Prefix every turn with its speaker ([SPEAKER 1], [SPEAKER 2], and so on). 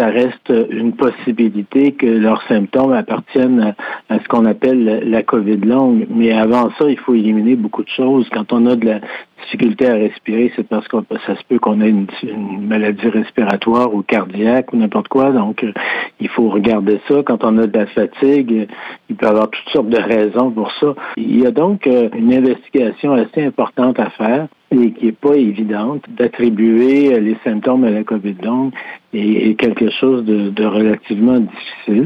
[SPEAKER 1] ça reste une possibilité que leurs symptômes appartiennent à, ce qu'on appelle la COVID longue. Mais avant ça, il faut éliminer beaucoup de choses. Quand on a de la difficulté à respirer, c'est parce que ça se peut qu'on ait une, maladie respiratoire ou cardiaque ou n'importe quoi. Donc, il faut regarder ça. Quand on a de la fatigue, il peut y avoir toutes sortes de raisons pour ça. Il y a donc euh, une investigation assez importante à faire et pas évidente d'attribuer les symptômes à la COVID longue et, quelque chose de relativement difficile.